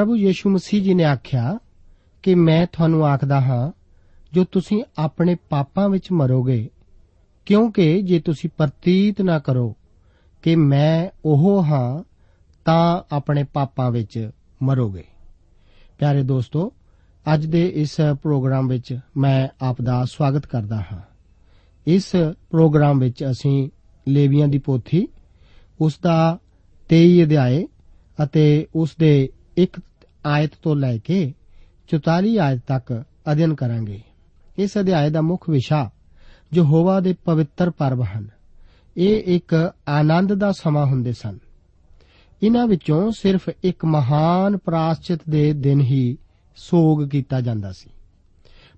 ਪ੍ਰਭੂ ਯੀਸ਼ੂ ਮਸੀਹ ਜੀ ਨੇ ਆਖਿਆ ਕਿ ਮੈਂ ਤੁਹਾਨੂੰ ਆਖਦਾ ਹਾਂ, ਜੋ ਤੁਸੀਂ ਆਪਣੇ ਪਾਪਾਂ ਵਿੱਚ ਮਰੋਗੇ, ਕਿਉਂਕਿ ਜੇ ਤੁਸੀਂ ਪ੍ਰਤੀਤ ਨਾ ਕਰੋ ਕਿ ਮੈਂ ਉਹ ਹਾਂ, ਤਾਂ ਆਪਣੇ ਪਾਪਾਂ ਵਿੱਚ ਮਰੋਗੇ। ਪਿਆਰੇ ਦੋਸਤੋ, ਅੱਜ ਦੇ ਇਸ ਪ੍ਰੋਗਰਾਮ ਵਿੱਚ ਮੈਂ ਆਪ ਦਾ ਸਵਾਗਤ ਕਰਦਾ ਹਾਂ। ਇਸ ਪ੍ਰੋਗਰਾਮ ਵਿੱਚ ਅਸੀਂ ਲੇਵੀਆਂ ਦੀ ਪੋਥੀ, ਉਸ ਦਾ 23 ਅਧਿਆਏ ਅਤੇ ਉਸ ਦੇ ਇੱਕ ਆਇਤ ਤੋਂ ਲੈ ਕੇ 44 ਆਇਤ ਤੱਕ ਅਧਿਐਨ ਕਰਾਂਗੇ। ਇਸ ਅਧਿਆਏ ਦਾ ਮੁੱਖ ਵਿਸ਼ਾ ਯਹੋਵਾ ਦੇ ਪਵਿੱਤਰ ਪਰਬ ਹਨ। ਇਹ ਇੱਕ ਆਨੰਦ ਦਾ ਸਮਾਂ ਹੁੰਦੇ ਸਨ। ਇਹਨਾਂ ਵਿੱਚੋਂ ਸਿਰਫ ਇੱਕ ਮਹਾਨ ਪ੍ਰਾਸ਼ਚਿਤ ਦੇ ਦਿਨ ਹੀ ਸੋਗ ਕੀਤਾ ਜਾਂਦਾ ਸੀ।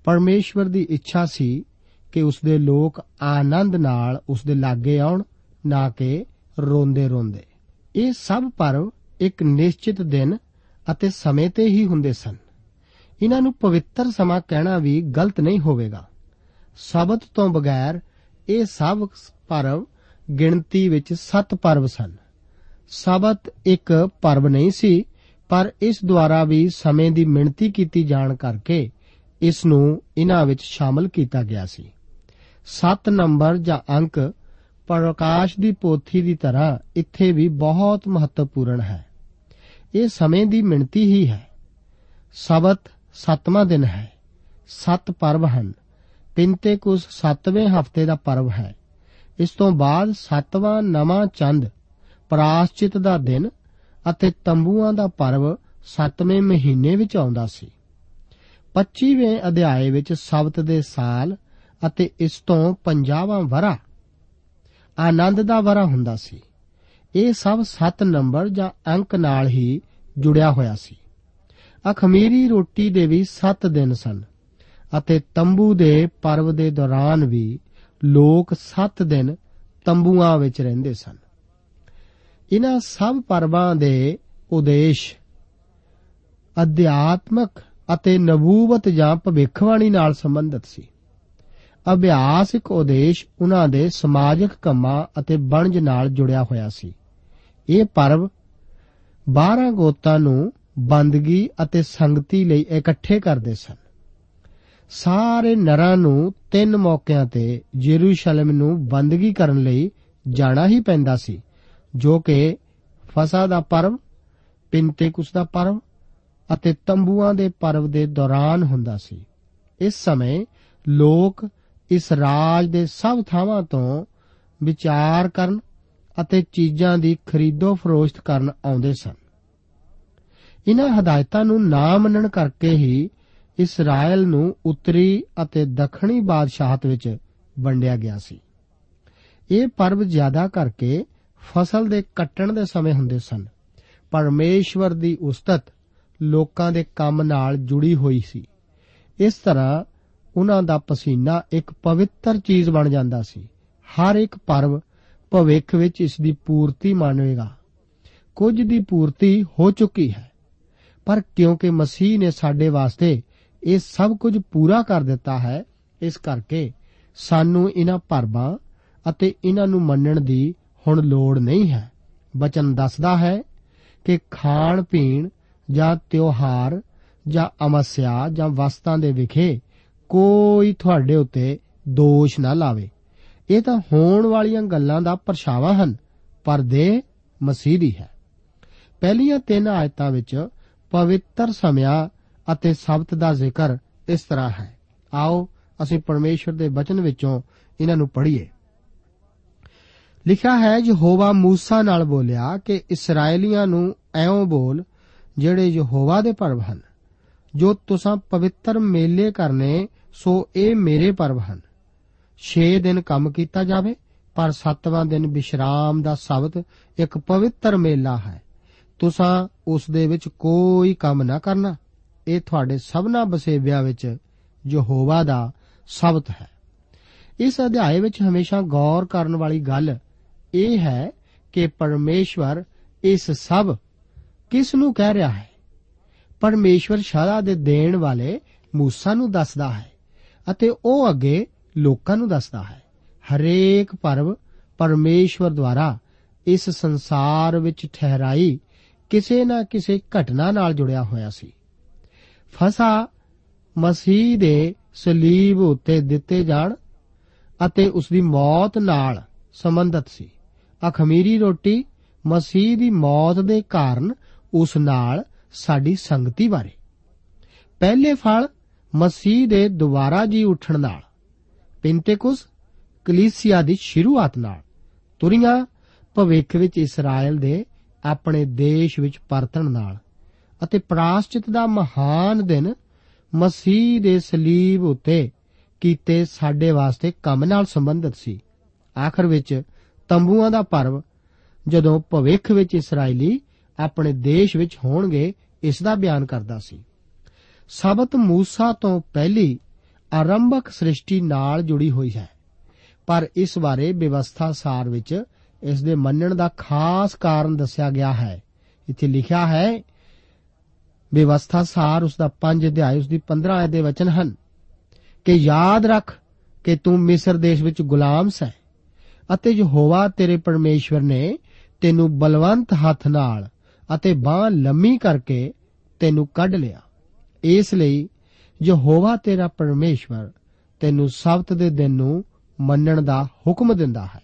ਪਰਮੇਸ਼ਵਰ ਦੀ ਇੱਛਾ ਸੀ ਕਿ ਉਸ ਦੇ ਲੋਕ ਆਨੰਦ ਨਾਲ ਉਸ ਦੇ ਲਾਗੇ ਆਉਣ, ਨਾ ਕਿ ਰੋਂਦੇ ਰੋਂਦੇ ਇਹ ਸਭ ਪਰਵ ਇੱਕ ਨਿਸ਼ਚਿਤ ਦਿਨ ਅਤੇ ਸਮੇਂ ਤੇ ਹੀ ਹੁੰਦੇ ਸਨ। ਇਹਨਾਂ ਨੂੰ ਪਵਿੱਤਰ ਸਮਾਂ ਕਹਿਣਾ ਵੀ ਗਲਤ ਨਹੀਂ ਹੋਵੇਗਾ। ਸਬਤ ਤੋਂ ਬਗੈਰ ਇਹ ਸਭ ਪਰਵ ਗਿਣਤੀ ਵਿੱਚ ਸੱਤ ਪਰਵ ਸਨ। ਸਬਤ ਇੱਕ ਪਰਵ ਨਹੀਂ ਸੀ, ਪਰ ਇਸ ਦੁਆਰਾ ਵੀ ਸਮੇਂ ਦੀ ਮਿਣਤੀ ਕੀਤੀ ਜਾਣ ਕਰਕੇ ਇਸ ਨੂੰ ਇਹਨਾਂ ਵਿੱਚ ਸ਼ਾਮਲ ਕੀਤਾ ਗਿਆ ਸੀ। 7 ਨੰਬਰ ਜਾਂ ਅੰਕ ਪ੍ਰਕਾਸ਼ ਦੀ ਪੋਥੀ ਦੀ ਤਰ੍ਹਾਂ ਇੱਥੇ ਵੀ ਬਹੁਤ ਮਹੱਤਵਪੂਰਨ ਹੈ। ਇਹ ਸਮੇਂ ਦੀ ਮਿਣਤੀ ਹੀ ਹੈ। ਸਬਤ ਸੱਤਵਾਂ ਦਿਨ ਹੈ। ਸੱਤ ਪਰਵ ਹਨ। ਪਿੰਤੇਕੁਸ ਸੱਤਵੇਂ ਹਫ਼ਤੇ ਦਾ ਪਰਵ ਹੈ। ਇਸ ਤੋਂ ਬਾਅਦ ਸੱਤਵਾਂ, ਨਵਾਂ ਚੰਦ ਪ੍ਰਾਸ਼ਚਿਤ ਦਾ ਦਿਨ ਅਤੇ ਤੰਬੂਆਂ ਦਾ ਪਰਵ ਸੱਤਵੇਂ ਮਹੀਨੇ ਵਿੱਚ ਆਉਂਦਾ ਸੀ। 25ਵੇਂ ਅਧਿਆਏ ਵਿੱਚ ਸਬਤ ਦੇ ਸਾਲ ਅਤੇ ਇਸ ਤੋਂ 50ਵਾਂ ਵਰਾ ਆਨੰਦ ਦਾ ਵਰਾ ਹੁੰਦਾ ਸੀ। ਇਹ ਸਭ 7 ਨੰਬਰ ਜਾਂ ਅੰਕ ਨਾਲ ਹੀ ਜੁੜਿਆ ਹੋਇਆ ਸੀ। ਅਖਮੀਰੀ ਰੋਟੀ ਦੇ ਵੀ 7 ਦਿਨ ਸਨ ਅਤੇ ਤੰਬੂ ਦੇ ਪਰਵ ਦੇ ਦੌਰਾਨ ਵੀ ਲੋਕ 7 ਦਿਨ ਤੰਬੂਆਂ ਵਿੱਚ ਰਹਿੰਦੇ ਸਨ। ਇਹਨਾਂ ਸਭ ਪਰਵਾਂ ਦੇ ਉਦੇਸ਼ ਅਧਿਆਤਮਕ ਅਤੇ ਨਬੂਵਤ ਜਾਂ ਭਵਿੱਖਬਾਣੀ ਨਾਲ ਸੰਬੰਧਿਤ ਸੀ। ਅਭਿਆਸਿਕ ਉਦੇਸ਼ ਉਹਨਾਂ ਦੇ ਸਮਾਜਿਕ ਕੰਮਾਂ ਅਤੇ ਬਣਜ ਨਾਲ ਜੁੜਿਆ ਹੋਇਆ ਸੀ। ਇਹ ਪਰਵ 12 ਗੋਤਾਂ ਨੂੰ ਬੰਦਗੀ ਅਤੇ ਸੰਗਤੀ ਲਈ ਇਕੱਠੇ ਕਰਦੇ ਸਨ। ਸਾਰੇ ਨਰਾਂ ਨੂੰ ਤਿੰਨ ਮੌਕਿਆਂ ਤੇ ਯਰੂਸ਼ਲਮ ਨੂੰ ਬੰਦਗੀ ਕਰਨ ਲਈ ਜਾਣਾ ਹੀ ਪੈਂਦਾ ਸੀ, ਜੋ ਕਿ ਫਸਾ ਦਾ ਪਰਵ, ਪਿੰਤੇਕੁਸ ਦਾ ਪਰਵ ਅਤੇ ਤੰਬੂਆਂ ਦੇ ਪਰਵ ਦੇ ਦੌਰਾਨ ਹੁੰਦਾ ਸੀ। ਇਸ ਸਮੇਂ ਲੋਕ ਇਸ ਰਾਜ ਦੇ ਸਭ ਥਾਵਾਂ ਤੋਂ ਵਿਚਾਰ ਕਰਨ ਅਤੇ ਚੀਜ਼ਾਂ ਦੀ ਖਰੀਦੋ ਫਰੋਖਤ ਕਰਨ ਆਉਂਦੇ ਸਨ। ਇਹਨਾਂ ਹਦਾਇਤਾਂ ਨੂੰ ਨਾ ਮੰਨਣ ਕਰਕੇ ਹੀ ਇਸਰਾਇਲ ਨੂੰ ਉੱਤਰੀ ਅਤੇ ਦੱਖਣੀ ਬਾਦਸ਼ਾਹਤ ਵਿੱਚ ਵੰਡਿਆ ਗਿਆ ਸੀ। ਇਹ ਪਰਵ ਜ਼ਿਆਦਾ ਕਰਕੇ ਫਸਲ ਦੇ ਕੱਟਣ ਦੇ ਸਮੇਂ ਹੁੰਦੇ ਸਨ। ਪਰਮੇਸ਼ਵਰ ਦੀ ਉਸਤਤ ਲੋਕਾਂ ਦੇ ਕੰਮ ਨਾਲ ਜੁੜੀ ਹੋਈ ਸੀ। ਇਸ ਤਰ੍ਹਾਂ ਉਹਨਾਂ ਦਾ ਪਸੀਨਾ ਇੱਕ ਪਵਿੱਤਰ ਚੀਜ਼ ਬਣ ਜਾਂਦਾ ਸੀ। ਹਰ ਇੱਕ ਪਰਵ ਭਵਿੱਖ ਵਿੱਚ ਇਸ ਦੀ ਪੂਰਤੀ ਮੰਨੇਗਾ ਕੁਝ ਦੀ ਪੂਰਤੀ ਹੋ ਚੁੱਕੀ ਹੈ, ਪਰ ਕਿਉਂਕਿ ਮਸੀਹ ਨੇ ਸਾਡੇ ਵਾਸਤੇ ਇਹ ਸਭ ਕੁਝ ਪੂਰਾ ਕਰ ਦਿੱਤਾ ਹੈ, ਇਸ ਕਰਕੇ ਸਾਨੂੰ ਇਹਨਾਂ ਪਰਬਾਂ ਅਤੇ ਇਹਨਾਂ ਨੂੰ ਮੰਨਣ ਦੀ ਹੁਣ ਲੋੜ ਨਹੀਂ ਹੈ। ਬਚਨ ਦੱਸਦਾ ਹੈ ਕਿ ਖਾਣ ਪੀਣ ਜਾਂ ਤਿਉਹਾਰ ਜਾਂ ਅਮਸਿਆ ਜਾਂ ਵਸਤਾਂ ਦੇ ਵਿਖੇ ਕੋਈ ਤੁਹਾਡੇ ਉੱਤੇ ਦੋਸ਼ ਨਾ ਲਾਵੇ। ਇਹ ਤਾਂ ਹੋਣ ਵਾਲੀਆਂ ਗੱਲਾਂ ਦਾ ਪਰਛਾਵਾਂ ਹਨ, ਪਰ ਦੇ ਮਸੀਹ ਦੀ ਹੈ। ਪਹਿਲੀਆਂ ਤਿੰਨ ਆਇਤਾਂ ਵਿੱਚ ਪਵਿੱਤਰ ਸਮਿਆ ਅਤੇ ਸਬਤ ਦਾ ਜ਼ਿਕਰ ਇਸ ਤਰ੍ਹਾਂ ਹੈ। ਆਓ ਅਸੀਂ ਪਰਮੇਸ਼ਰ ਦੇ ਬਚਨ ਵਿੱਚੋਂ ਇਹਨਾਂ ਨੂੰ ਪੜ੍ਹੀਏ। ਲਿਖਿਆ ਹੈ, ਯਹੋਵਾ موسی ਨਾਲ ਬੋਲਿਆ ਕਿ ਇਸرائیਲੀਆਂ ਨੂੰ ਐਉਂ ਬੋਲ, ਜਿਹੜੇ ਯਹੋਵਾ ਦੇ ਪਰਵ ਹਨ। ਜੋ ਤੁਸੀਂ ਪਵਿੱਤਰ ਮੇਲੇ ਕਰਨੇ, ਸੋ ਇਹ ਮੇਰੇ ਪਰਵ ਹਨ। 6 ਦਿਨ ਕੰਮ ਕੀਤਾ ਜਾਵੇ, ਪਰ 7ਵਾਂ ਦਿਨ ਵਿਸ਼ਰਾਮ ਦਾ ਸ਼ਬਦ ਇੱਕ ਪਵਿੱਤਰ ਮੇਲਾ ਹੈ। ਤੁਸਾਂ ਉਸ ਦੇ ਵਿੱਚ ਕੋਈ ਕੰਮ ਨਾ ਕਰਨਾ। ਇਹ ਤੁਹਾਡੇ ਸਭਨਾ ਬਸੇਵਿਆਂ ਵਿੱਚ ਯਹੋਵਾ ਦਾ ਸ਼ਬਦ ਹੈ। ਇਸ ਅਧਿਆਏ ਵਿੱਚ ਹਮੇਸ਼ਾ ਗੌਰ ਕਰਨ ਵਾਲੀ ਗੱਲ ਇਹ ਹੈ ਕਿ ਪਰਮੇਸ਼ਵਰ ਇਸ ਸਭ ਕਿਸ ਨੂੰ ਕਹਿ ਰਿਹਾ ਹੈ? ਪਰਮੇਸ਼ਵਰ ਸ਼ਾਲਾ ਦੇ ਦੇਣ ਵਾਲੇ ਮੂਸਾ ਨੂੰ ਦੱਸਦਾ ਹੈ ਅਤੇ ਉਹ ਅੱਗੇ ਲੋਕਾਂ ਨੂੰ ਦੱਸਦਾ ਹੈ। ਹਰੇਕ ਪਰਵ ਪਰਮੇਸ਼ਵਰ ਦੁਆਰਾ ਇਸ ਸੰਸਾਰ ਵਿੱਚ ਠਹਿਰਾਈ ਕਿਸੇ ਨਾ ਕਿਸੇ ਘਟਨਾ ਨਾਲ ਜੁੜਿਆ ਹੋਇਆ ਸੀ। ਫਸਾ ਮਸੀਹ ਦੇ ਸਲੀਬ ਉੱਤੇ ਦਿੱਤੇ ਜਾਣ ਅਤੇ ਉਸ ਦੀ ਮੌਤ ਨਾਲ ਸੰਬੰਧਿਤ ਸੀ। ਅਖਮੀਰੀ ਰੋਟੀ ਮਸੀਹ ਦੀ ਮੌਤ ਦੇ ਕਾਰਨ ਉਸ ਨਾਲ ਸਾਡੀ ਸੰਗਤੀ ਬਾਰੇ। ਪਹਿਲੇ ਫਲ ਮਸੀਹ ਦੇ ਦੁਬਾਰਾ ਜੀ ਉੱਠਣ ਨਾਲ। ਪਿੰਤੇਕੁਸ ਕਲੀਸਿਆ ਦੀ ਸ਼ੁਰੂਆਤ ਨਾਲ ਤੁਰੀਆਂ ਭਵਿੱਖ ਵਿੱਚ ਇਸਰਾਇਲ ਦੇ ਆਪਣੇ ਦੇਸ਼ ਵਿੱਚ ਪਰਤਣ ਨਾਲ ਅਤੇ ਪ੍ਰਾਸ਼ਚਿਤ ਦਾ ਮਹਾਨ ਦਿਨ ਮਸੀਹ ਦੇ ਸਲੀਬ ਉੱਤੇ ਕੀਤੇ ਸਾਡੇ ਵਾਸਤੇ ਕੰਮ ਨਾਲ ਸੰਬੰਧਿਤ ਸੀ। ਆਖਰ ਵਿੱਚ ਤੰਬੂਆਂ ਦਾ ਪਰਵ ਜਦੋਂ ਭਵਿੱਖ ਵਿੱਚ ਇਸرائیਲੀ ਆਪਣੇ ਦੇਸ਼ ਵਿੱਚ ਹੋਣਗੇ, ਇਸ ਦਾ ਬਿਆਨ ਕਰਦਾ ਸੀ। ਸਬਤ ਮੂਸਾ ਤੋਂ ਪਹਿਲੀ ਆਰੰਭਕ ਸ੍ਰਿਸ਼ਟੀ ਨਾਲ ਜੁੜੀ ਹੋਈ ਹੈ। ਪਰ ਇਸ ਬਾਰੇ ਵਿਵਸਥਾ ਸਾਰ ਵਿੱਚ ਇਸ ਦੇ ਮੰਨਣ ਦਾ ਖਾਸ ਕਾਰਨ ਦੱਸਿਆ ਗਿਆ ਹੈ। ਇੱਥੇ ਲਿਖਿਆ ਹੈ, ਵਿਵਸਥਾ ਸਾਰ ਉਸ ਦਾ 5 ਅਧਿਆਇ ਉਸ ਦੀ 15 ਆਇਤ ਦੇ ਵਚਨ ਹਨ। ਕਿ ਯਾਦ ਰੱਖ ਕਿ ਤੂੰ ਮਿਸਰ ਦੇਸ਼ ਵਿੱਚ ਗੁਲਾਮ ਸੈਂ ਅਤੇ ਯਹੋਵਾ ਤੇਰੇ ਪਰਮੇਸ਼ਵਰ ਨੇ ਤੈਨੂੰ ਬਲਵੰਤ ਹੱਥ ਨਾਲ ਅਤੇ ਬਾਹ ਲੰਮੀ ਕਰਕੇ ਤੈਨੂੰ ਕੱਢ ਲਿਆ। ਇਸ ਲਈ ਯਹੋਵਾ ਤੇਰਾ ਪਰਮੇਸ਼ਵਰ ਤੈਨੂੰ ਸਬਤ ਦੇ ਦਿਨ ਨੂੰ ਮੰਨਣ ਦਾ ਹੁਕਮ ਦਿੰਦਾ ਹੈ।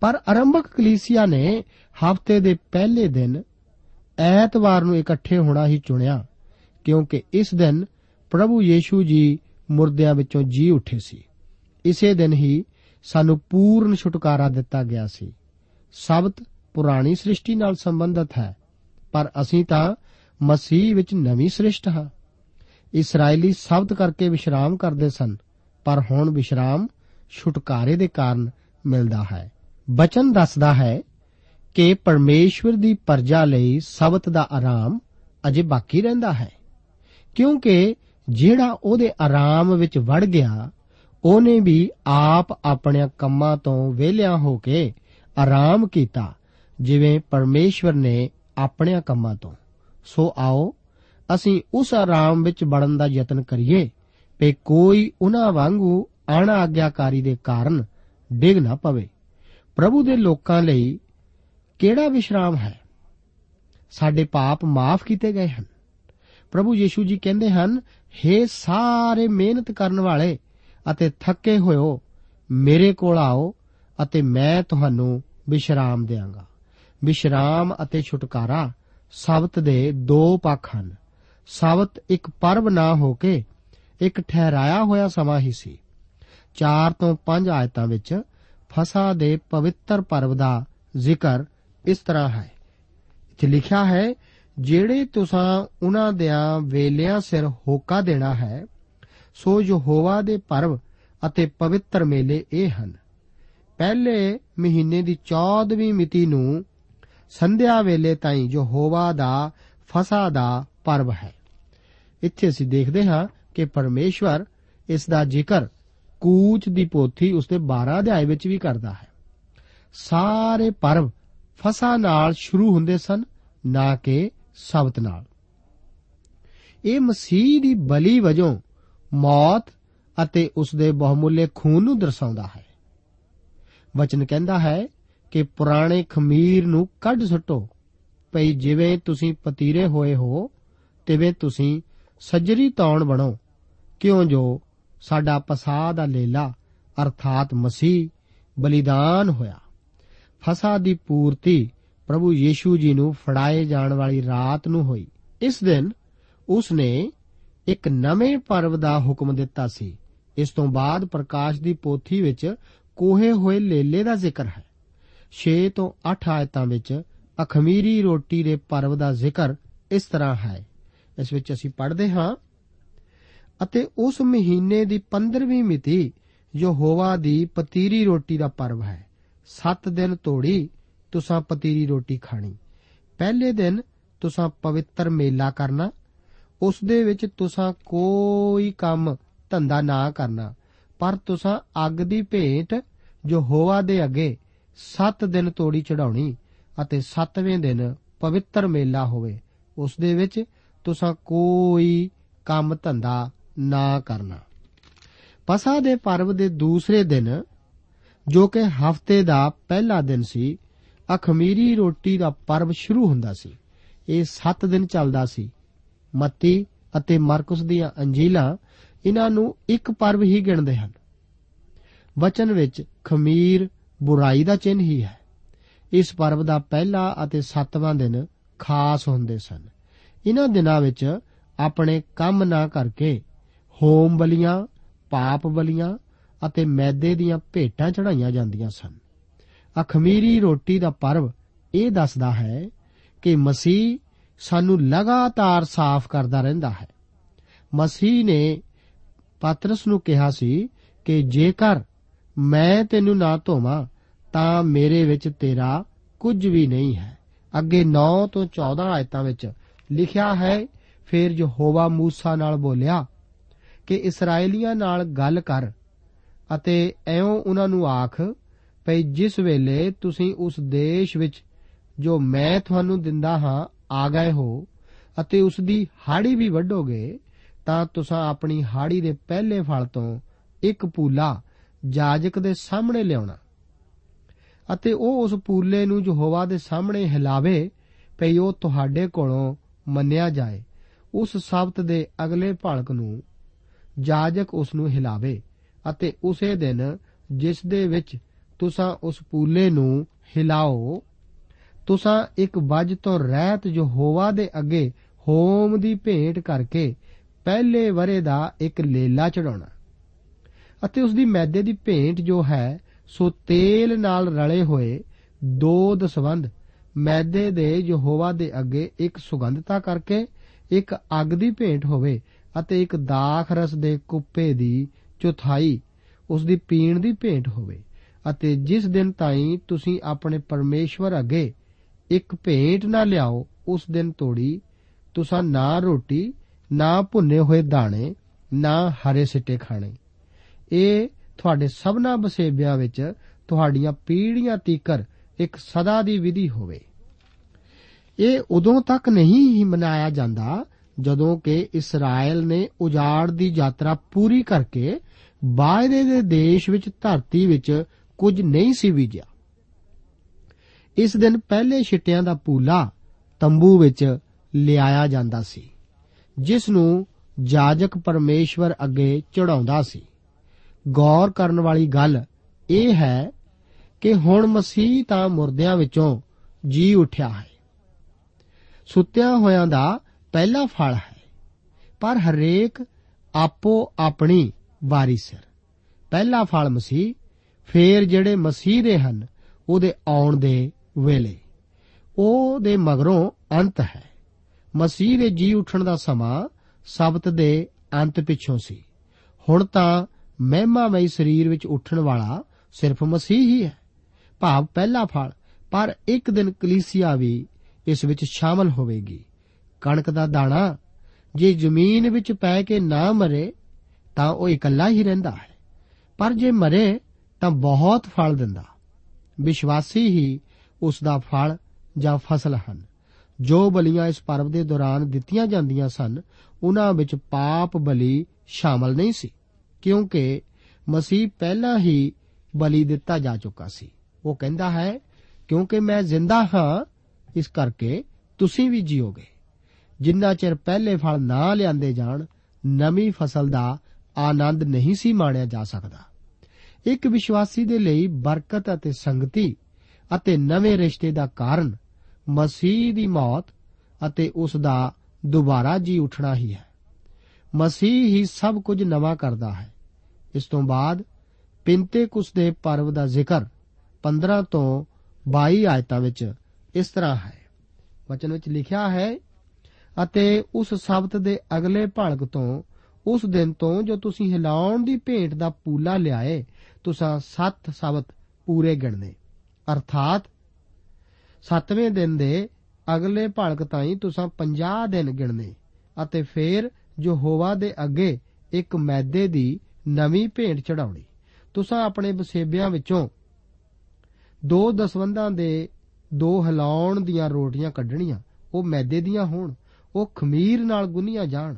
ਪਰ ਆਰੰਭਕ ਕਲੀਸਿਆ ਨੇ ਹਫ਼ਤੇ ਦੇ ਪਹਿਲੇ ਦਿਨ ਐਤਵਾਰ ਨੂੰ ਇਕੱਠੇ ਹੋਣਾ ਹੀ ਚੁਣਿਆ, ਕਿਉਂਕਿ ਇਸ ਦਿਨ ਪ੍ਰਭੂ ਯੀਸ਼ੂ ਜੀ ਮੁਰਦਿਆਂ ਵਿੱਚੋਂ ਜੀ ਉੱਠੇ ਸੀ। ਇਸੇ ਦਿਨ ਹੀ ਸਾਨੂੰ ਪੂਰਨ ਛੁਟਕਾਰਾ ਦਿੱਤਾ ਗਿਆ ਸੀ। ਸਬਤ ਪੁਰਾਣੀ ਸ੍ਰਿਸ਼ਟੀ ਨਾਲ ਸੰਬੰਧਿਤ ਹੈ, ਪਰ ਅਸੀਂ ਤਾਂ ਮਸੀਹ ਵਿੱਚ ਨਵੀਂ ਸ੍ਰਿਸ਼ਟ ਹਾਂ। ਇਸرائیਲੀ ਸਬਦ ਕਰਕੇ ਵਿਸ਼ਰਾਮ ਕਰਦੇ ਸਨ, ਪਰ ਹੁਣ ਵਿਸ਼ਰਾਮ ਛੁਟਕਾਰੇ ਦੇ ਕਾਰਨ ਮਿਲਦਾ ਹੈ। ਬਚਨ ਦੱਸਦਾ ਹੈ ਕਿ ਪਰਮੇਸ਼ਵਰ ਦੀ ਪਰਜਾ ਲਈ ਸਬਤ ਦਾ ਆਰਾਮ ਅਜੇ ਬਾਕੀ ਰਹਿੰਦਾ ਹੈ, ਕਿਉਂਕਿ ਜਿਹੜਾ ਉਹਦੇ ਆਰਾਮ ਵਿੱਚ ਵੜ ਗਿਆ, ਉਹਨੇ ਵੀ ਆਪ ਆਪਣੇ ਕੰਮਾਂ ਤੋਂ ਵਿਹਲਿਆ ਹੋ ਕੇ ਆਰਾਮ ਕੀਤਾ, ਜਿਵੇਂ ਪਰਮੇਸ਼ਵਰ ਨੇ ਆਪਣੇ ਕੰਮਾਂ ਤੋਂ। ਸੋ ਆਓ ਅਸੀਂ ਉਸ ਆਰਾਮ ਵਿੱਚ ਵੜਨ ਦਾ ਯਤਨ ਕਰੀਏ ਕਿ ਕੋਈ ਉਹਨਾਂ ਵਾਂਗੂ ਅਣਆਗਿਆਕਾਰੀ ਦੇ ਕਾਰਨ ਡਿੱਗ ਨਾ ਪਵੇ। ਪ੍ਰਭੂ ਦੇ ਲੋਕਾਂ ਲਈ ਕਿਹੜਾ ਵਿਸ਼ਰਾਮ ਹੈ? ਸਾਡੇ ਪਾਪ ਮਾਫ ਕੀਤੇ ਗਏ ਹਨ। ਪ੍ਰਭੂ ਯੀਸ਼ੂ ਜੀ ਕਹਿੰਦੇ ਹਨ हे ਸਾਰੇ ਮਿਹਨਤ ਕਰਨ ਵਾਲੇ ਅਤੇ ਥੱਕੇ ਹੋਇਓ, ਮੇਰੇ ਕੋਲ ਆਓ ਅਤੇ ਮੈਂ ਤੁਹਾਨੂੰ ਵਿਸ਼ਰਾਮ ਦੇਵਾਂਗਾ ਵਿਸ਼ਰਾਮ ਅਤੇ ਛੁਟਕਾਰਾ ਸਬਤ ਦੇ ਦੋ ਪੱਖ ਹਨ। ਸਬਤ ਇੱਕ ਪਰਬ ਨਾ ਹੋ ਕੇ ਇੱਕ ਠਹਿਰਾਇਆ ਹੋਇਆ ਸਮਾਂ ਹੀ ਸੀ। 4 ਤੋਂ 5 ਆਇਤਾਂ ਵਿੱਚ ਫਸਾ ਦੇ ਪਵਿੱਤਰ ਪਰਬ ਦਾ ਜ਼ਿਕਰ ਇਸ ਤਰ੍ਹਾਂ ਹੈ। ਇੱਥੇ ਲਿਖਿਆ ਹੈ, ਜਿਹੜੇ ਤੁਸਾਂ ਉਹਨਾਂ ਦਿਆਂ ਵੇਲਿਆਂ ਸਿਰ ਹੋਕਾ ਦੇਣਾ ਹੈ, ਸੋ ਯਹੋਵਾ ਦੇ ਪਰਬ ਅਤੇ ਪਵਿੱਤਰ ਮੇਲੇ ਇਹ ਹਨ। ਪਹਿਲੇ ਮਹੀਨੇ ਦੀ 14ਵੀਂ ਮਿਤੀ ਨੂੰ ਸੰਧਿਆ ਵੇਲੇ ਤਾਈਂ ਯਹੋਵਾ ਦਾ ਫਸਾ ਦਾ ਪਰਬ ਹੈ। ਇੱਥੇ ਅਸੀਂ ਦੇਖਦੇ ਹਾਂ ਕਿ ਪਰਮੇਸ਼ਵਰ ਇਸ ਦਾ ਜ਼ਿਕਰ ਕੂਚ ਦੀ ਪੋਥੀ ਉਸਦੇ 12 ਅਧਿਆਏ ਵਿੱਚ ਵੀ ਕਰਦਾ ਹੈ। ਸਾਰੇ ਪਰਬ ਫਸਾ ਨਾਲ ਸ਼ੁਰੂ ਹੁੰਦੇ ਸਨ, ਨਾ ਕਿ ਸਬਤ ਨਾਲ। ਇਹ ਮਸੀਹ ਦੀ ਬਲੀ ਵਜੋਂ ਮੌਤ ਅਤੇ ਉਸ ਦੇ ਬਹੁਮੁੱਲੇ ਖੂਨ ਨੂੰ ਦਰਸਾਉਂਦਾ ਹੈ। ਵਚਨ ਕਹਿੰਦਾ ਹੈ ਕਿ ਪੁਰਾਣੇ ਖਮੀਰ ਨੂੰ ਕੱਢ ਸੁੱਟੋ, ਭਈ ਜਿਵੇਂ ਤੁਸੀਂ ਪਤੀਰੇ ਹੋਏ ਹੋ ਤਿਵੇਂ ਤੁਸੀਂ ਸੱਜਰੀ ਤੌਣ ਬਣੋ। ਕਿਉਂ ਜੋ ਸਾਡਾ ਪਸਾਹ ਦਾ ਲੇਲਾ, ਅਰਥਾਤ ਮਸੀਹ, ਬਲੀਦਾਨ ਹੋਇਆ। ਫਸਾ ਦੀ ਪੂਰਤੀ ਪ੍ਰਭੂ ਯੀਸ਼ੂ ਜੀ ਨੂੰ ਫੜਾਏ ਜਾਣ ਵਾਲੀ ਰਾਤ ਨੂੰ ਹੋਈ। ਇਸ ਦਿਨ ਉਸ ਨੇ ਇੱਕ ਨਵੇਂ ਪਰਵ ਦਾ ਹੁਕਮ ਦਿੱਤਾ ਸੀ। ਇਸ ਤੋਂ ਬਾਅਦ ਪ੍ਰਕਾਸ਼ ਦੀ ਪੋਥੀ ਵਿੱਚ ਕੋਹੇ ਹੋਏ ਲੇਲੇ ਦਾ ਜ਼ਿਕਰ ਹੈ। 6 ਤੋਂ 8 ਆਇਤਾਂ ਵਿੱਚ ਅਖਮੀਰੀ ਰੋਟੀ ਦੇ ਪਰਵ ਦਾ ਜ਼ਿਕਰ ਇਸ ਤਰ੍ਹਾਂ ਹੈ। ਇਸ ਵਿੱਚ ਅਸੀਂ ਪੜ੍ਹਦੇ ਹਾਂ, ਅਤੇ ਉਸ ਮਹੀਨੇ ਦੀ 15ਵੀਂ ਮਿਤੀ ਯਹੋਵਾ ਦੀ ਪਤੀਰੀ ਰੋਟੀ ਦਾ ਪਰਵ ਹੈ। 7 ਦਿਨ ਤੋੜੀ ਤੁਸਾਂ ਪਤੀਰੀ ਰੋਟੀ ਖਾਣੀ। ਪਹਿਲੇ ਦਿਨ ਤੁਸਾਂ ਪਵਿੱਤਰ ਮੇਲਾ ਕਰਨਾ, ਉਸ ਦੇ ਵਿੱਚ ਤੁਸਾਂ ਕੋਈ ਕੰਮ ਧੰਦਾ ਨਾ ਕਰਨਾ, ਪਰ ਤੁਸਾਂ ਅੱਗ ਦੀ ਭੇਂਟ ਜੋ ਹੋਵਾ ਦੇ ਅੱਗੇ 7 ਦਿਨ ਤੋੜੀ ਚੜਾਉਣੀ ਅਤੇ 7ਵੇਂ ਦਿਨ ਪਵਿੱਤਰ ਮੇਲਾ ਹੋਵੇ, ਉਸ ਦੇ ਵਿੱਚ ਤੁਸਾਂ ਕੋਈ ਕੰਮ ਧੰਦਾ ਨਾ ਕਰਨਾ। ਪਸਾ ਦੇ ਪਰਵ ਦੇ ਦੂਸਰੇ ਦਿਨ, ਜੋ ਕਿ ਹਫ਼ਤੇ ਦਾ ਪਹਿਲਾ ਦਿਨ ਸੀ, ਅਖਮੀਰੀ ਰੋਟੀ ਦਾ ਪਰਵ ਸ਼ੁਰੂ ਹੁੰਦਾ ਸੀ। ਇਹ 7 ਦਿਨ ਚੱਲਦਾ ਸੀ। ਮੱਤੀ ਅਤੇ ਮਰਕਸ ਦੀਆਂ ਅੰਜੀਲਾਂ ਇਹਨਾਂ ਨੂੰ ਇੱਕ ਪਰਵ ਹੀ ਗਿਣਦੇ ਹਨ। ਵਚਨ ਵਿੱਚ ਖਮੀਰ ਬੁਰਾਈ ਦਾ ਚਿੰਨ੍ਹ ਹੀ ਹੈ। ਇਸ ਪਰਵ ਦਾ ਪਹਿਲਾ ਅਤੇ 7ਵਾਂ ਦਿਨ ਖਾਸ ਹੁੰਦੇ ਸਨ। ਇਹਨਾਂ ਦਿਨਾਂ ਵਿੱਚ ਆਪਣੇ ਕੰਮ ਨਾ ਕਰਕੇ ਹੋਮ ਬਲੀਆਂ, ਪਾਪ ਬਲੀਆਂ ਅਤੇ ਮੈਦੇ ਦੀਆਂ ਭੇਟਾਂ ਚੜਾਈਆਂ ਜਾਂਦੀਆਂ ਸਨ। ਅਖਮੀਰੀ ਰੋਟੀ ਦਾ ਪਰਵ ਇਹ ਦੱਸਦਾ ਹੈ ਕਿ ਮਸੀਹ ਸਾਨੂੰ ਲਗਾਤਾਰ ਸਾਫ਼ ਕਰਦਾ ਰਹਿੰਦਾ ਹੈ। ਮਸੀਹ ਨੇ ਪਤਰਸ ਨੂੰ ਕਿਹਾ ਸੀ ਕਿ ਜੇਕਰ ਮੈਂ ਤੈਨੂੰ ਨਾ ਧੋਵਾਂ, ਤਾਂ ਮੇਰੇ ਵਿੱਚ ਤੇਰਾ ਕੁਝ ਵੀ ਨਹੀਂ ਹੈ। ਅੱਗੇ 9 ਤੋਂ 14 ਆਇਤਾਂ ਵਿੱਚ ਲਿਖਿਆ ਹੈ, ਫੇਰ ਯਹੋਵਾ موسی ਨਾਲ ਬੋਲਿਆ, ਕਿ ਇਸرائیਲੀਆਂ ਨਾਲ ਗੱਲ ਕਰ, ਅਤੇ ਐਉਂ ਉਹਨਾਂ ਨੂੰ ਆਖ, ਭਈ ਜਿਸ ਵੇਲੇ ਤੁਸੀਂ ਉਸ ਦੇਸ਼ ਵਿੱਚ ਜੋ ਮੈਂ ਤੁਹਾਨੂੰ ਦਿੰਦਾ ਹਾਂ, ਆ ਗਏ ਹੋ, ਅਤੇ ਉਸ ਦੀ ਹਾੜੀ ਵੀ ਵੱਢੋਗੇ, ਤਾਂ ਤੁਸੀਂ ਆਪਣੀ ਹਾੜੀ ਦੇ ਪਹਿਲੇ ਫਲ ਤੋਂ ਇੱਕ ਪੂਲਾ ਜਾਜਕ ਦੇ ਸਾਹਮਣੇ ਲਿਆਉਣਾ। ਅਤੇ ਉਹ ਉਸ ਪੂਲੇ ਨੂੰ ਯਹੋਵਾ ਦੇ ਸਾਹਮਣੇ ਹਿਲਾਵੇ, ਭਈ ਉਹ ਤੁਹਾਡੇ ਕੋਲੋਂ ਮੰਨਿਆ ਜਾਏ, ਉਸ ਸਬਤ ਦੇ ਅਗਲੇ ਭਲਕ ਨੂੰ ਜਾਜਕ ਉਸ ਨੂੰ ਹਿਲਾਵੇ ਅਤੇ ਉਸੇ ਦਿਨ ਜਿਸ ਦੇ ਵਿੱਚ ਤੁਸੀਂ ਉਸ ਪੂਲੇ ਨੂੰ ਹਿਲਾਓ, ਤੁਸੀਂ ਇੱਕ ਵੱਜ ਤੋਂ ਰਹਿਤ ਯਹੋਵਾ ਦੇ ਅੱਗੇ ਹੋਮ ਦੀ ਭੇਂਟ ਕਰਕੇ ਪਹਿਲੇ ਵਰੇ ਦਾ ਇੱਕ ਲੇਲਾ ਚੜਾਉਣਾ ਅਤੇ ਉਸ ਦੀ ਮੈਦੇ ਦੀ ਭੇਂਟ ਜੋ ਹੈ, ਸੋ ਤੇਲ ਨਾਲ ਰਲੇ ਹੋਏ ਦੋ ਦਸਵੰਧ ਮੈਦੇ ਦੇ ਯਹੋਵਾ ਦੇ ਅੱਗੇ ਇੱਕ ਸੁਗੰਧਤਾ ਕਰਕੇ ਇੱਕ ਅੱਗ ਦੀ ਭੇਂਟ ਹੋਵੇ ਅਤੇ ਇੱਕ ਦਾਖ ਰਸ ਦੇ ਕੁੱਪੇ ਦੀ ਚੌਥਾਈ ਉਸ ਦੀ ਪੀਣ ਦੀ ਭੇਂਟ ਹੋਵੇ ਅਤੇ ਜਿਸ ਦਿਨ ਤਾਈਂ ਤੁਸੀਂ ਆਪਣੇ ਪਰਮੇਸ਼ਵਰ ਅੱਗੇ ਇੱਕ ਭੇਂਟ ਨਾ ਲਿਆਓ, ਉਸ ਦਿਨ ਤੋੜੀ ਤੁਸੀਂ ਨਾ ਰੋਟੀ, ਨਾ ਭੁੰਨੇ ਹੋਏ ਦਾਣੇ, ਨਾ ਹਰੇ ਸਿੱਟੇ ਖਾਣੇ। ਇਹ ਤੁਹਾਡੇ ਸਭਨਾ ਬਸੇਬਿਆਂ ਵਿੱਚ ਤੁਹਾਡੀਆਂ ਪੀੜ੍ਹੀਆਂ ਤੀਕਰ ਇੱਕ ਸਦਾ ਦੀ ਵਿਧੀ ਹੋਵੇ। ਇਹ ਉਦੋਂ ਤੱਕ ਨਹੀਂ ਹੀ ਮਨਾਇਆ ਜਾਂਦਾ ਜਦੋਂ ਕਿ ਇਸਰਾਇਲ ਨੇ ਉਜਾੜ ਦੀ ਯਾਤਰਾ ਪੂਰੀ ਕਰਕੇ ਵਾਅਦੇ ਦੇ ਦੇਸ਼ ਵਿੱਚ ਧਰਤੀ ਵਿੱਚ ਕੁਝ ਨਹੀਂ ਸੀ ਬੀਜਿਆ। ਇਸ ਦਿਨ ਪਹਿਲੇ ਛਿੱਟਿਆਂ ਦਾ ਪੂਲਾ ਤੰਬੂ ਵਿੱਚ ਲਿਆਇਆ ਜਾਂਦਾ ਸੀ, ਜਿਸ ਨੂੰ ਜਾਜਕ ਪਰਮੇਸ਼ਵਰ ਅੱਗੇ ਚੜਾਉਂਦਾ ਸੀ। ਗੌਰ ਕਰਨ ਵਾਲੀ ਗੱਲ ਇਹ ਹੈ ਕਿ ਹੁਣ ਮਸੀਹ ਤਾਂ ਮੁਰਦਿਆਂ ਵਿੱਚੋਂ ਜੀ ਉੱਠਿਆ ਹੈ। ਸੁੱਤਿਆਂ ਹੋਇਆਂ ਦਾ ਪਹਿਲਾ ਫਲ ਹੈ, ਪਰ ਹਰੇਕ ਆਪੋ ਆਪਣੀ ਵਾਰੀ ਸਿਰ। ਪਹਿਲਾ ਫਲ ਮਸੀਹ, ਫੇਰ ਜਿਹੜੇ ਮਸੀਹ ਦੇ ਹਨ, ਉਹਦੇ ਆਉਣ ਦੇ ਵੇਲੇ। ਉਹ ਦੇ ਮਗਰੋਂ ਅੰਤ ਹੈ। ਮਸੀਹ ਦੇ ਜੀ ਉੱਠਣ ਦਾ ਸਮਾਂ ਸਬਤ ਦੇ ਅੰਤ ਪਿੱਛੋਂ ਸੀ। ਹੁਣ ਤਾਂ ਮਹਿਮਾਮਈ ਸਰੀਰ ਵਿੱਚ ਉੱਠਣ ਵਾਲਾ ਸਿਰਫ ਮਸੀਹ ਹੀ ਹੈ। ਭਾਵ ਪਹਿਲਾ ਫਲ, ਪਰ ਇੱਕ ਦਿਨ ਕਲੀਸਿਆ ਵੀ ਇਸ ਵਿੱਚ ਸ਼ਾਮਲ ਹੋਵੇਗੀ। ਕਣਕ ਦਾ ਦਾਣਾ, ਜੇ ਜ਼ਮੀਨ ਵਿੱਚ ਪੈ ਕੇ ਨਾ ਮਰੇ, ਤਾਂ ਉਹ ਇਕੱਲਾ ਹੀ ਰਹਿੰਦਾ ਹੈ। ਪਰ ਜੇ ਮਰੇ, ਤਾਂ ਬਹੁਤ ਫਲ ਦਿੰਦਾ। ਵਿਸ਼ਵਾਸੀ ਹੀ ਉਸ ਦਾ ਫਲ ਜਾਂ ਫਸਲ ਹਨ। ਜੋ ਬਲੀਆਂ ਇਸ ਪਰਵ ਦੇ ਦੌਰਾਨ ਦਿੱਤੀਆਂ ਜਾਂਦੀਆਂ ਸਨ, ਉਹਨਾਂ ਵਿੱਚ ਪਾਪ ਬਲੀ ਸ਼ਾਮਲ ਨਹੀਂ ਸੀ, ਕਿਉਂਕਿ ਮਸੀਹ ਪਹਿਲਾਂ ਹੀ ਬਲੀ ਦਿੱਤਾ ਜਾ ਚੁੱਕਾ ਸੀ। ਉਹ ਕਹਿੰਦਾ ਹੈ, ਕਿਉਂਕਿ ਮੈਂ ਜ਼ਿੰਦਾ ਹਾਂ, ਇਸ ਕਰਕੇ ਤੁਸੀਂ ਵੀ ਜੀਓਗੇ। ਜਿੰਨਾ ਚਿਰ ਪਹਿਲੇ ਫਲ ਨਾ ਲਿਆਂਦੇ ਜਾਣ, ਨਵੀਂ ਫਸਲ ਦਾ ਆਨੰਦ ਨਹੀਂ ਸੀ ਮਾਣਿਆ ਜਾ ਸਕਦਾ। ਇੱਕ ਵਿਸ਼ਵਾਸੀ ਦੇ ਲਈ ਬਰਕਤ ਅਤੇ ਸੰਗਤੀ ਅਤੇ ਨਵੇਂ ਰਿਸ਼ਤੇ ਦਾ ਕਾਰਨ ਮਸੀਹ ਦੀ ਮੌਤ ਅਤੇ ਉਸ ਦਾ ਦੁਬਾਰਾ ਜੀ ਉੱਠਣਾ ਹੀ ਹੈ। ਮਸੀਹ ਹੀ ਸਭ ਕੁਝ ਨਵਾਂ ਕਰਦਾ ਹੈ। ਇਸ ਤੋਂ ਬਾਅਦ ਪਿੰਤੇਕੁਸ ਦੇ ਪਰਵ ਦਾ ਜ਼ਿਕਰ 15 ਤੋਂ 22 ਆਇਤਾਂ ਵਿੱਚ ਇਸ ਤਰ੍ਹਾਂ ਹੈ। ਵਚਨ ਵਿੱਚ ਲਿਖਿਆ ਹੈ, ਅਤੇ ਉਸ ਸ਼ਬਦ ਦੇ ਅਗਲੇ ਭਲਕ ਤੋਂ ਉਸ ਦਿਨ ਤੋਂ ਜੋ ਤੁਸੀਂ ਹਿਲਾਉਣ ਦੀ ਭੇਂਟ ਦਾ ਪੂਲਾ ਲਿਆਏ, ਤੁਸੀਂ ਸੱਤ ਸ਼ਬਦ ਪੂਰੇ ਗਿਣਨੇ। ਅਰਥਾਤ ਸੱਤਵੇਂ ਦਿਨ ਦੇ ਅਗਲੇ ਭਲਕ ਤਾਈਂ ਤੁਸੀਂ 50 ਦਿਨ ਗਿਣਨੇ, ਅਤੇ ਫੇਰ ਜੋ ਹੋਵਾ ਦੇ ਅੱਗੇ ਇੱਕ ਮੈਦੇ ਦੀ ਨਵੀਂ ਭੇਂਟ ਚੜਾਉਣੀ ਤੁਸੀਂ ਆਪਣੇ ਬਸੇਬਿਆਂ ਵਿੱਚੋਂ ਦੋ ਦਸਵੰਦਾਂ ਦੇ ਦੋ ਹਿਲਾਉਣ ਦੀਆਂ ਰੋਟੀਆਂ ਕੱਢਣੀਆਂ, ਉਹ ਮੈਦੇ ਦੀਆਂ ਹੋਣ, ਉਹ ਖਮੀਰ ਨਾਲ ਗੁੰਨੀਆਂ ਜਾਣ,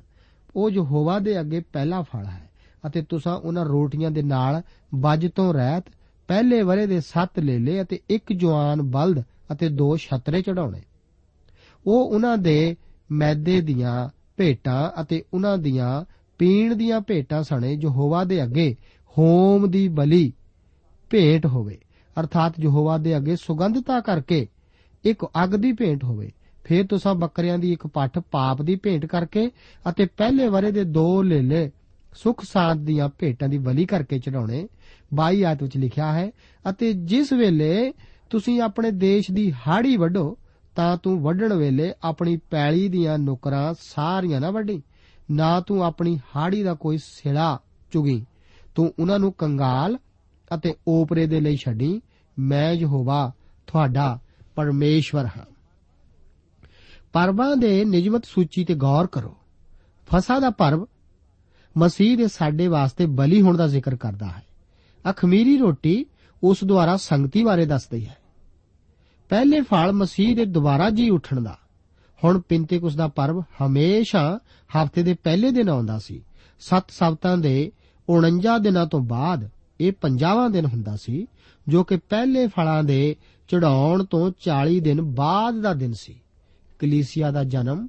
ਉਹ ਜੋ ਹੋਵਾ ਦੇ ਅੱਗੇ ਪਹਿਲਾ ਫਲ ਹੈ। ਅਤੇ ਤੁਸੀਂ ਉਹਨਾਂ ਰੋਟੀਆਂ ਦੇ ਨਾਲ ਵੱਜ ਤੋਂ ਰਹਿਤ, ਪਹਿਲੇ ਵਰੇ ਦੇ ਸੱਤ ਲੇਲੇ ਅਤੇ ਇੱਕ ਜਵਾਨ ਬਲਦ ਅਤੇ ਦੋ ਛਤਰੇ ਚੜਾਉਣੇ ਉਹ ਉਹਨਾਂ ਦੇ ਮੈਦੇ ਦੀਆਂ ਭੇਟਾਂ ਅਤੇ ਉਹਨਾਂ ਦੀਆਂ ਪੀਣ ਦੀਆਂ ਭੇਟਾਂ ਸਣੇ ਯਹੋਵਾ ਦੇ ਅੱਗੇ ਹੋਮ ਦੀ ਬਲੀ ਭੇਟ ਹੋਵੇ। ਅਰਥਾਤ ਯਹੋਵਾ ਦੇ ਅੱਗੇ ਸੁਗੰਧਤਾ ਕਰਕੇ ਇੱਕ ਅੱਗ ਦੀ ਭੇਂਟ ਹੋਵੇ। ਫਿਰ ਤੁਸੀਂ ਬੱਕਰਿਆਂ ਦੀ ਇੱਕ ਪੱਠ ਪਾਪ ਦੀ ਭੇਂਟ ਕਰਕੇ ਅਤੇ ਪਹਿਲੇ ਵਰੇ ਦੇ ਦੋ ਲੇਲੇ ਸੁਖ ਸਾਂਤ ਦੀਆਂ ਭੇਟਾਂ ਦੀ ਬਲੀ ਕਰਕੇ ਚੜਾਉਣੇ 22 ਆਇਤ ਵਿੱਚ ਲਿਖਿਆ ਹੈ, ਅਤੇ ਜਿਸ ਵੇਲੇ ਤੁਸੀਂ ਆਪਣੇ ਦੇਸ਼ ਦੀ ਹਾੜੀ ਵੱਢੋ, ਤਾਂ ਤੂੰ ਵੱਢਣ ਵੇਲੇ ਆਪਣੀ ਪੈਲੀ ਦੀਆਂ ਨੁਕਰਾਂ ਸਾਰੀਆਂ ਨਾ ਵੱਢੀ, ਨਾ ਤੂੰ ਆਪਣੀ ਹਾੜੀ ਦਾ ਕੋਈ ਸਿਲਾ ਚੁਗੀ। ਤੂੰ ਉਹਨਾਂ ਨੂੰ ਕੰਗਾਲ ਅਤੇ ਓਪਰੇ ਦੇ ਲਈ ਛੱਡੀ, ਮੈਂ ਯਹੋਵਾ ਤੁਹਾਡਾ ਪਰਮੇਸ਼ਵਰ ਹਾਂ। ਪਰਵਾਂ ਦੇ ਨਿਯਮਤ ਸੂਚੀ ਤੇ ਗੌਰ ਕਰੋ। ਫਸਾ ਦਾ ਪਰਵ ਮਸੀਹ ਦੇ ਸਾਡੇ ਵਾਸਤੇ ਬਲੀ ਹੋਣ ਦਾ ਜ਼ਿਕਰ ਕਰਦਾ ਹੈ। ਅਖਮੀਰੀ ਰੋਟੀ ਉਸ ਦੁਆਰਾ ਸੰਗਤੀ ਬਾਰੇ ਦੱਸਦੀ ਹੈ। ਪਹਿਲੇ ਫਲ ਮਸੀਹ ਦੇ ਦੁਬਾਰਾ ਜੀ ਉੱਠਣ ਦਾ। ਹੁਣ ਪਿੰਤੇਕੁਸ ਦਾ ਪਰਵ ਹਮੇਸ਼ਾ ਹਫ਼ਤੇ ਦੇ ਪਹਿਲੇ ਦਿਨ ਆਉਂਦਾ ਸੀ। ਸੱਤ ਸਬਤਾਂ ਦੇ 49 ਦਿਨਾਂ ਤੋਂ ਬਾਅਦ ਇਹ 50ਵਾਂ ਦਿਨ ਹੁੰਦਾ ਸੀ, ਜੋ ਕਿ ਪਹਿਲੇ ਫਲਾਂ ਦੇ ਚੜਾਉਣ ਤੋਂ 40 ਦਿਨ ਬਾਅਦ ਦਾ ਦਿਨ ਸੀ। ਕਲੀਸਿਆ ਦਾ ਜਨਮ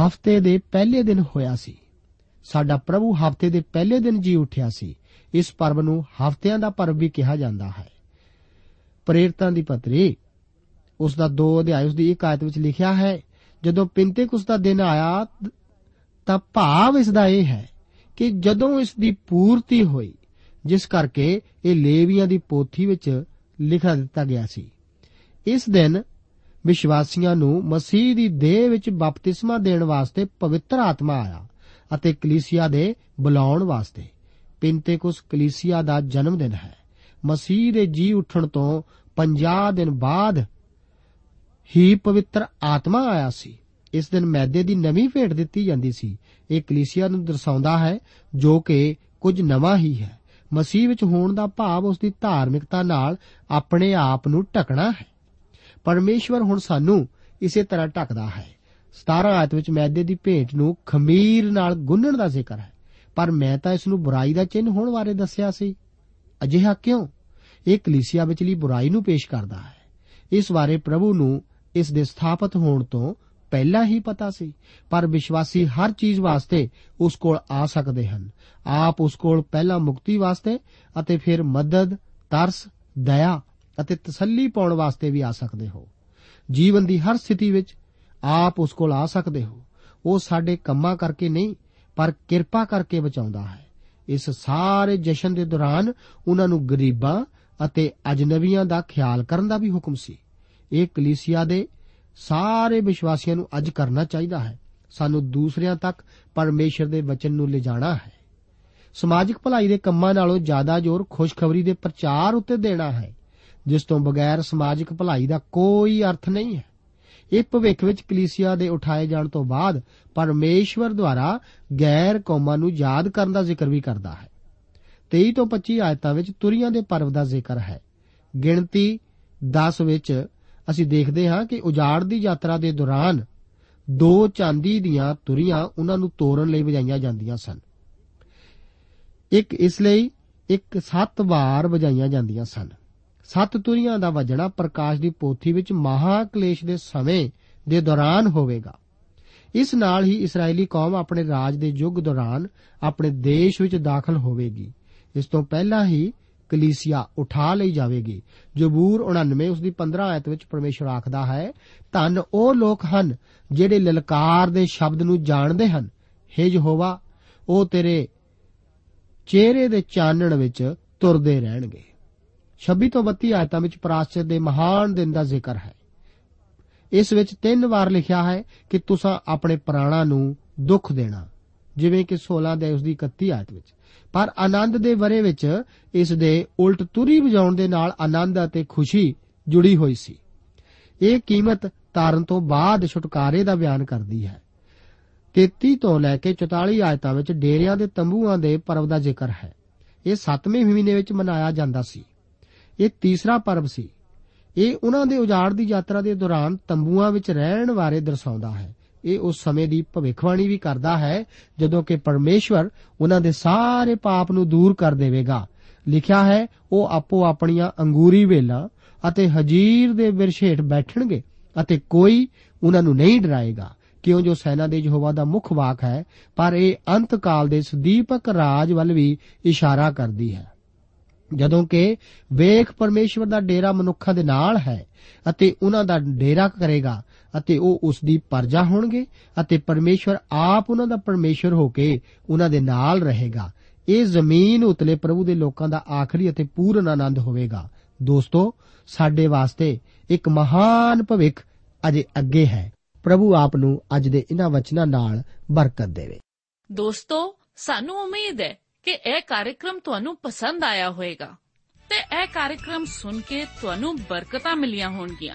ਹਫ਼ਤੇ ਦੇ ਪਹਿਲੇ ਦਿਨ ਹੋਇਆ ਸੀ। ਸਾਡਾ ਪ੍ਰਭੂ ਹਫ਼ਤੇ ਦੇ ਪਹਿਲੇ ਦਿਨ ਜੀ ਉੱਠਿਆ ਸੀ। ਇਸ ਪਰਵ ਨੂੰ ਹਫ਼ਤਿਆਂ ਦਾ ਪਰਵ ਵੀ ਕਿਹਾ ਜਾਂਦਾ ਹੈ। ਪ੍ਰੇਰਤਾਂ ਦੀ ਪਤਰੀ, ਉਸ ਦਾ 2 ਅਧਿਆਇ, ਉਸ ਦੀ ਇੱਕ ਆਇਤ ਵਿੱਚ ਲਿਖਿਆ ਹੈ, ਜਦੋਂ ਪਿੰਤੇਕੁਸ ਦਾ ਦਿਨ ਆਇਆ, ਤਾਂ ਭਾਵ ਇਸ ਦਾ ਇਹ ਹੈ ਕਿ ਜਦੋਂ ਇਸ ਦੀ ਪੂਰਤੀ ਹੋਈ ਜਿਸ ਕਰਕੇ ਇਹ ਲੇਵੀਆਂ ਦੀ ਪੋਥੀ ਵਿੱਚ ਲਿਖਾ ਦਿੱਤਾ ਗਿਆ ਸੀ। ਇਸ ਦਿਨ ਵਿਸ਼ਵਾਸੀਆਂ ਨੂੰ ਮਸੀਹ ਦੀ ਦੇਹ ਵਿੱਚ ਬਪਤਿਸਮਾ ਦੇਣ ਵਾਸਤੇ ਪਵਿੱਤਰ ਆਤਮਾ ਆਇਆ ਅਤੇ ਕਲੀਸਿਆ ਦੇ ਬੁਲਾਉਣ ਵਾਸਤੇ ਪਿੰਤੇਕੁਸ ਕਲੀਸਿਆ ਦਾ ਜਨਮ ਦਿਨ ਹੈ। ਮਸੀਹ ਦੇ ਜੀ ਉੱਠਣ ਤੋਂ 50 ਦਿਨ ਬਾਅਦ ਹੀ ਪਵਿੱਤਰ ਆਤਮਾ ਆਇਆ ਸੀ। ਇਸ ਦਿਨ ਮੈਦੇ ਦੀ ਨਵੀਂ ਭੇਟ ਦਿੱਤੀ ਜਾਂਦੀ ਸੀ। ਇਹ ਕਲੀਸਿਆ ਨੂੰ ਦਰਸਾਉਂਦਾ ਹੈ ਜੋ ਕਿ ਕੁਝ ਨਵਾਂ ਹੀ ਹੈ। ਮਸੀਹ ਵਿੱਚ ਹੋਣ ਦਾ ਭਾਵ ਉਸ ਦੀ ਧਾਰਮਿਕਤਾ ਨਾਲ ਆਪਣੇ ਆਪ ਨੂੰ ਢਕਣਾ ਹੈ। ਪਰਮੇਸ਼ਵਰ ਹੁਣ ਸਾਨੂੰ ਇਸੇ ਤਰ੍ਹਾਂ ਢਕਦਾ ਹੈ। 17 ਆਇਤ ਵਿੱਚ ਮੈਦੇ ਦੀ ਭੇਟ ਨੂੰ ਖਮੀਰ ਨਾਲ ਗੁੰਨਣ ਦਾ ਜ਼ਿਕਰ ਹੈ। ਪਰ ਮੈਂ ਤਾਂ ਇਸ ਨੂੰ ਬੁਰਾਈ ਦਾ ਚਿੰਨ ਹੋਣ ਬਾਰੇ ਦੱਸਿਆ ਸੀ। ਅਜਿਹਾ ਕਿਉਂ? ਇਹ ਕਲੀਸਿਆ ਵਿਚਲੀ ਬੁਰਾਈ ਨੂੰ ਪੇਸ਼ ਕਰਦਾ ਹੈ। ਇਸ ਬਾਰੇ ਪ੍ਰਭੂ ਨੂੰ ਇਸ ਦੇ ਸਥਾਪਿਤ ਹੋਣ ਤੋਂ ਪਹਿਲਾਂ ਹੀ ਪਤਾ ਸੀ, ਪਰ ਵਿਸ਼ਵਾਸੀ ਹਰ ਚੀਜ਼ ਵਾਸਤੇ ਉਸ ਕੋਲ ਆ ਸਕਦੇ ਹਨ। ਆਪ ਉਸ ਕੋਲ ਪਹਿਲਾਂ ਮੁਕਤੀ ਵਾਸਤੇ ਅਤੇ ਫਿਰ ਮਦਦ, ਤਰਸ, ਦਇਆ ਅਤੇ ਤਸੱਲੀ ਪਾਉਣ ਵਾਸਤੇ ਵੀ ਆ ਸਕਦੇ ਹੋ। ਜੀਵਨ ਦੀ ਹਰ ਸਥਿਤੀ ਵਿੱਚ ਆਪ ਉਸ ਕੋਲ ਆ ਸਕਦੇ ਹੋ। ਉਹ ਸਾਡੇ ਕੰਮਾਂ ਕਰਕੇ ਨਹੀਂ, ਪਰ ਕਿਰਪਾ ਕਰਕੇ ਬਚਾਉਂਦਾ ਹੈ। ਇਸ ਸਾਰੇ ਜਸ਼ਨ ਦੇ ਦੌਰਾਨ ਉਹਨਾਂ ਨੂੰ ਗਰੀਬਾਂ ਅਤੇ ਅਜਨਬੀਆਂ ਦਾ ਖਿਆਲ ਕਰਨ ਦਾ ਵੀ ਹੁਕਮ ਸੀ। ਇਹ ਕਲੀਸਿਆ ਦੇ ਸਾਰੇ ਵਿਸ਼ਵਾਸੀਆਂ ਨੂੰ ਅੱਜ ਕਰਨਾ ਚਾਹੀਦਾ ਹੈ। ਸਾਨੂੰ ਦੂਸਰਿਆਂ ਤੱਕ ਪਰਮੇਸ਼ਰ ਦੇ ਵਚਨ ਨੂੰ ਲਿਜਾਣਾ ਹੈ। ਸਮਾਜਿਕ ਭਲਾਈ ਦੇ ਕੰਮਾਂ ਨਾਲੋਂ ਜ਼ਿਆਦਾ ਜ਼ੋਰ ਖੁਸ਼ਖਬਰੀ ਦੇ ਪ੍ਰਚਾਰ ਉੱਤੇ ਦੇਣਾ ਹੈ, ਜਿਸ ਤੋਂ ਬਗੈਰ ਸਮਾਜਿਕ ਭਲਾਈ ਦਾ ਕੋਈ ਅਰਥ ਨਹੀਂ ਹੈ। ਇਹ ਭਵਿੱਖ ਵਿੱਚ ਕਲੀਸਿਆ ਦੇ ਉਠਾਏ ਜਾਣ ਤੋਂ ਬਾਅਦ ਪਰਮੇਸ਼ਵਰ ਦੁਆਰਾ ਗੈਰ ਕੌਮਾਂ ਨੂੰ ਯਾਦ ਕਰਨ ਦਾ ਜ਼ਿਕਰ ਵੀ ਕਰਦਾ ਹੈ। 23 ਤੋਂ 25 ਆਇਤਾਂ ਵਿੱਚ ਤੁਰੀਆਂ ਦੇ ਪਰਵ ਦਾ ਜ਼ਿਕਰ ਹੈ। ਗਿਣਤੀ 10 ਵਿੱਚ ਅਸੀਂ ਦੇਖਦੇ ਹਾਂ ਕਿ ਉਜਾੜ ਦੀ ਯਾਤਰਾ ਦੇ ਦੌਰਾਨ ਦੋ ਚਾਂਦੀ ਦੀਆਂ ਤੁਰੀਆਂ ਉਹਨਾਂ ਨੂੰ ਤੋੜਨ ਲਈ ਵਜਾਈਆਂ ਜਾਂਦੀਆਂ ਸਨ। ਇੱਕ ਇਸ ਲਈ ਇੱਕ ਸੱਤ ਵਾਰ ਵਜਾਈਆਂ ਜਾਂਦੀਆਂ ਸਨ। ਸੱਤ ਤੁਰੀਆਂ ਦਾ ਵਜਣਾ ਪ੍ਰਕਾਸ਼ ਦੀ ਪੋਥੀ ਵਿੱਚ ਮਹਾ ਕਲੇਸ਼ ਦੇ ਸਮੇਂ ਦੇ ਦੌਰਾਨ ਹੋਵੇਗਾ। ਇਸ ਨਾਲ ਹੀ ਇਸرائیਲੀ ਕੌਮ ਆਪਣੇ ਰਾਜ ਦੇ ਯੁੱਗ ਦੌਰਾਨ ਆਪਣੇ ਦੇਸ਼ ਵਿੱਚ ਦਾਖਲ ਹੋਵੇਗੀ। ਇਸ ਤੋਂ ਪਹਿਲਾਂ ਹੀ ਕਲੀਸਿਆ ਉਠਾ ਲਈ ਜਾਵੇਗੀ। ਜ਼ਬੂਰ 99 ਉਸ ਦੀ 15 ਆਇਤ ਵਿੱਚ ਪਰਮੇਸ਼ਰ ਆਖਦਾ ਹੈ, ਧੰਨ ਉਹ ਲੋਕ ਹਨ ਜਿਹੜੇ ਲਲਕਾਰ ਦੇ ਸ਼ਬਦ ਨੂੰ ਜਾਣਦੇ ਹਨ। ਹੇ ਯਹੋਵਾ, ਉਹ ਤੇਰੇ ਚਿਹਰੇ ਦੇ ਚਾਨਣ ਵਿੱਚ ਤੁਰਦੇ ਰਹਿਣਗੇ। 26 ਤੋਂ 32 ਆਇਤਾਂ ਵਿੱਚ ਪ੍ਰਾਸ਼ਚਿਤ ਦੇ ਮਹਾਨ ਦਿਨ ਦਾ ਜ਼ਿਕਰ ਹੈ। ਇਸ ਵਿੱਚ ਤਿੰਨ ਵਾਰ ਲਿਖਿਆ ਹੈ ਕਿ ਤੁਸੀਂ ਆਪਣੇ ਪ੍ਰਾਣਾਂ ਨੂੰ ਦੁੱਖ ਦੇਣਾ, ਜਿਵੇਂ ਕਿ 16 ਦੇ ਉਸ ਦੀ 31 ਆਇਤ ਵਿੱਚ। ਪਰ ਆਨੰਦ ਦੇ ਵਰੇ ਵਿੱਚ ਇਸ ਦੇ ਉਲਟ ਤੁਰੀ ਵਜਾਉਣ ਦੇ ਨਾਲ ਆਨੰਦ ਅਤੇ ਖੁਸ਼ੀ ਜੁੜੀ ਹੋਈ ਸੀ। ਇਹ ਕੀਮਤ ਤਾਰਨ ਤੋਂ ਬਾਅਦ ਛੁਟਕਾਰੇ ਦਾ ਬਿਆਨ ਕਰਦੀ ਹੈ। 33 ਤੋਂ ਲੈ ਕੇ 44 ਆਇਤਾਂ ਵਿੱਚ ਡੇਰਿਆਂ ਦੇ ਤੰਬੂਆਂ ਦੇ ਪਰਵ ਦਾ ਜ਼ਿਕਰ ਹੈ। ਇਹ 7ਵੇਂ ਮਹੀਨੇ ਵਿੱਚ ਮਨਾਇਆ ਜਾਂਦਾ ਸੀ। ਇਹ ਤੀਸਰਾ ਪਰਵ ਸੀ। ਇਹ ਉਹਨਾਂ ਦੇ ਉਜਾੜ ਦੀ ਯਾਤਰਾ ਦੇ ਦੌਰਾਨ ਤੰਬੂਆਂ ਵਿੱਚ ਰਹਿਣ ਬਾਰੇ ਦਰਸਾਉਂਦਾ ਹੈ। ਇਹ ਉਸ ਸਮੇਂ ਦੀ ਭਵਿੱਖਬਾਣੀ ਵੀ ਕਰਦਾ ਹੈ, ਜਦੋਂ ਕਿ ਪਰਮੇਸ਼ਵਰ ਉਹਨਾਂ ਦੇ ਸਾਰੇ ਪਾਪ ਨੂੰ ਦੂਰ ਕਰ ਦੇਵੇਗਾ। ਲਿਖਿਆ ਹੈ, ਉਹ ਆਪੋ ਆਪਣੀਆਂ ਅੰਗੂਰੀ ਵੇਲਾਂ ਅਤੇ ਹਜੀਰ ਦੇ ਬਿਰਛੇਠ ਬੈਠਣਗੇ ਅਤੇ ਕੋਈ ਉਹਨਾਂ ਨੂੰ ਨਹੀਂ ਡਰਾਏਗਾ। ਕਿਉਂ ਜੋ ਸੈਨਾ ਦੇ ਯਹੋਵਾ ਦਾ ਮੁੱਖ ਵਾਕ ਹੈ, ਪਰ ਇਹ ਅੰਤ ਕਾਲ ਦੇ ਸੁਦੀਪਕ ਰਾਜ ਵੱਲ ਵੀ ਇਸ਼ਾਰਾ ਕਰਦੀ ਹੈ। ਜਦੋਂ ਕਿ ਵੇਖ ਪਰਮੇਸ਼ਵਰ ਦਾ ਡੇਰਾ ਮਨੁੱਖਾਂ ਦੇ ਨਾਲ ਹੈ ਅਤੇ ਉਹਨਾਂ ਦਾ ਡੇਰਾ ਕਰੇਗਾ ਅਤੇ ਉਹ ਉਸ ਦੀ ਪਰਜਾ ਹੋਣਗੇ ਅਤੇ ਪਰਮੇਸ਼ਵਰ ਆਪ ਉਹਨਾਂ ਦਾ ਪਰਮੇਸ਼ਵਰ ਹੋ ਕੇ ਉਹਨਾਂ ਦੇ ਨਾਲ ਰਹੇਗਾ। ਇਹ ਜ਼ਮੀਨ ਉਤਲੇ ਪ੍ਰਭੂ ਦੇ ਲੋਕਾਂ ਦਾ ਆਖਰੀ ਅਤੇ ਪੂਰਨ ਆਨੰਦ ਹੋਵੇਗਾ। ਦੋਸਤੋ, ਸਾਡੇ ਵਾਸਤੇ ਇੱਕ ਮਹਾਨ ਭਵਿੱਖ ਅਜੇ ਅੱਗੇ ਹੈ। ਪ੍ਰਭੂ ਆਪ ਨੂੰ ਅੱਜ ਦੇ ਇਹਨਾਂ ਵਚਨਾਂ ਨਾਲ ਬਰਕਤ ਦੇਵੇ। ਦੋਸਤੋ, ਸਾਨੂੰ ਉਮੀਦ ਹੈ ਕਿ ਇਹ ਕਾਰਜਕ੍ਰਮ ਤੁਹਾਨੂੰ ਪਸੰਦ ਆਇਆ ਹੋਵੇਗਾ ਤੇ ਇਹ ਕਾਰਜਕ੍ਰਮ ਸੁਣ ਕੇ ਤੁਹਾਨੂੰ ਬਰਕਤਾਂ ਮਿਲੀਆਂ ਹੋਣਗੀਆਂ।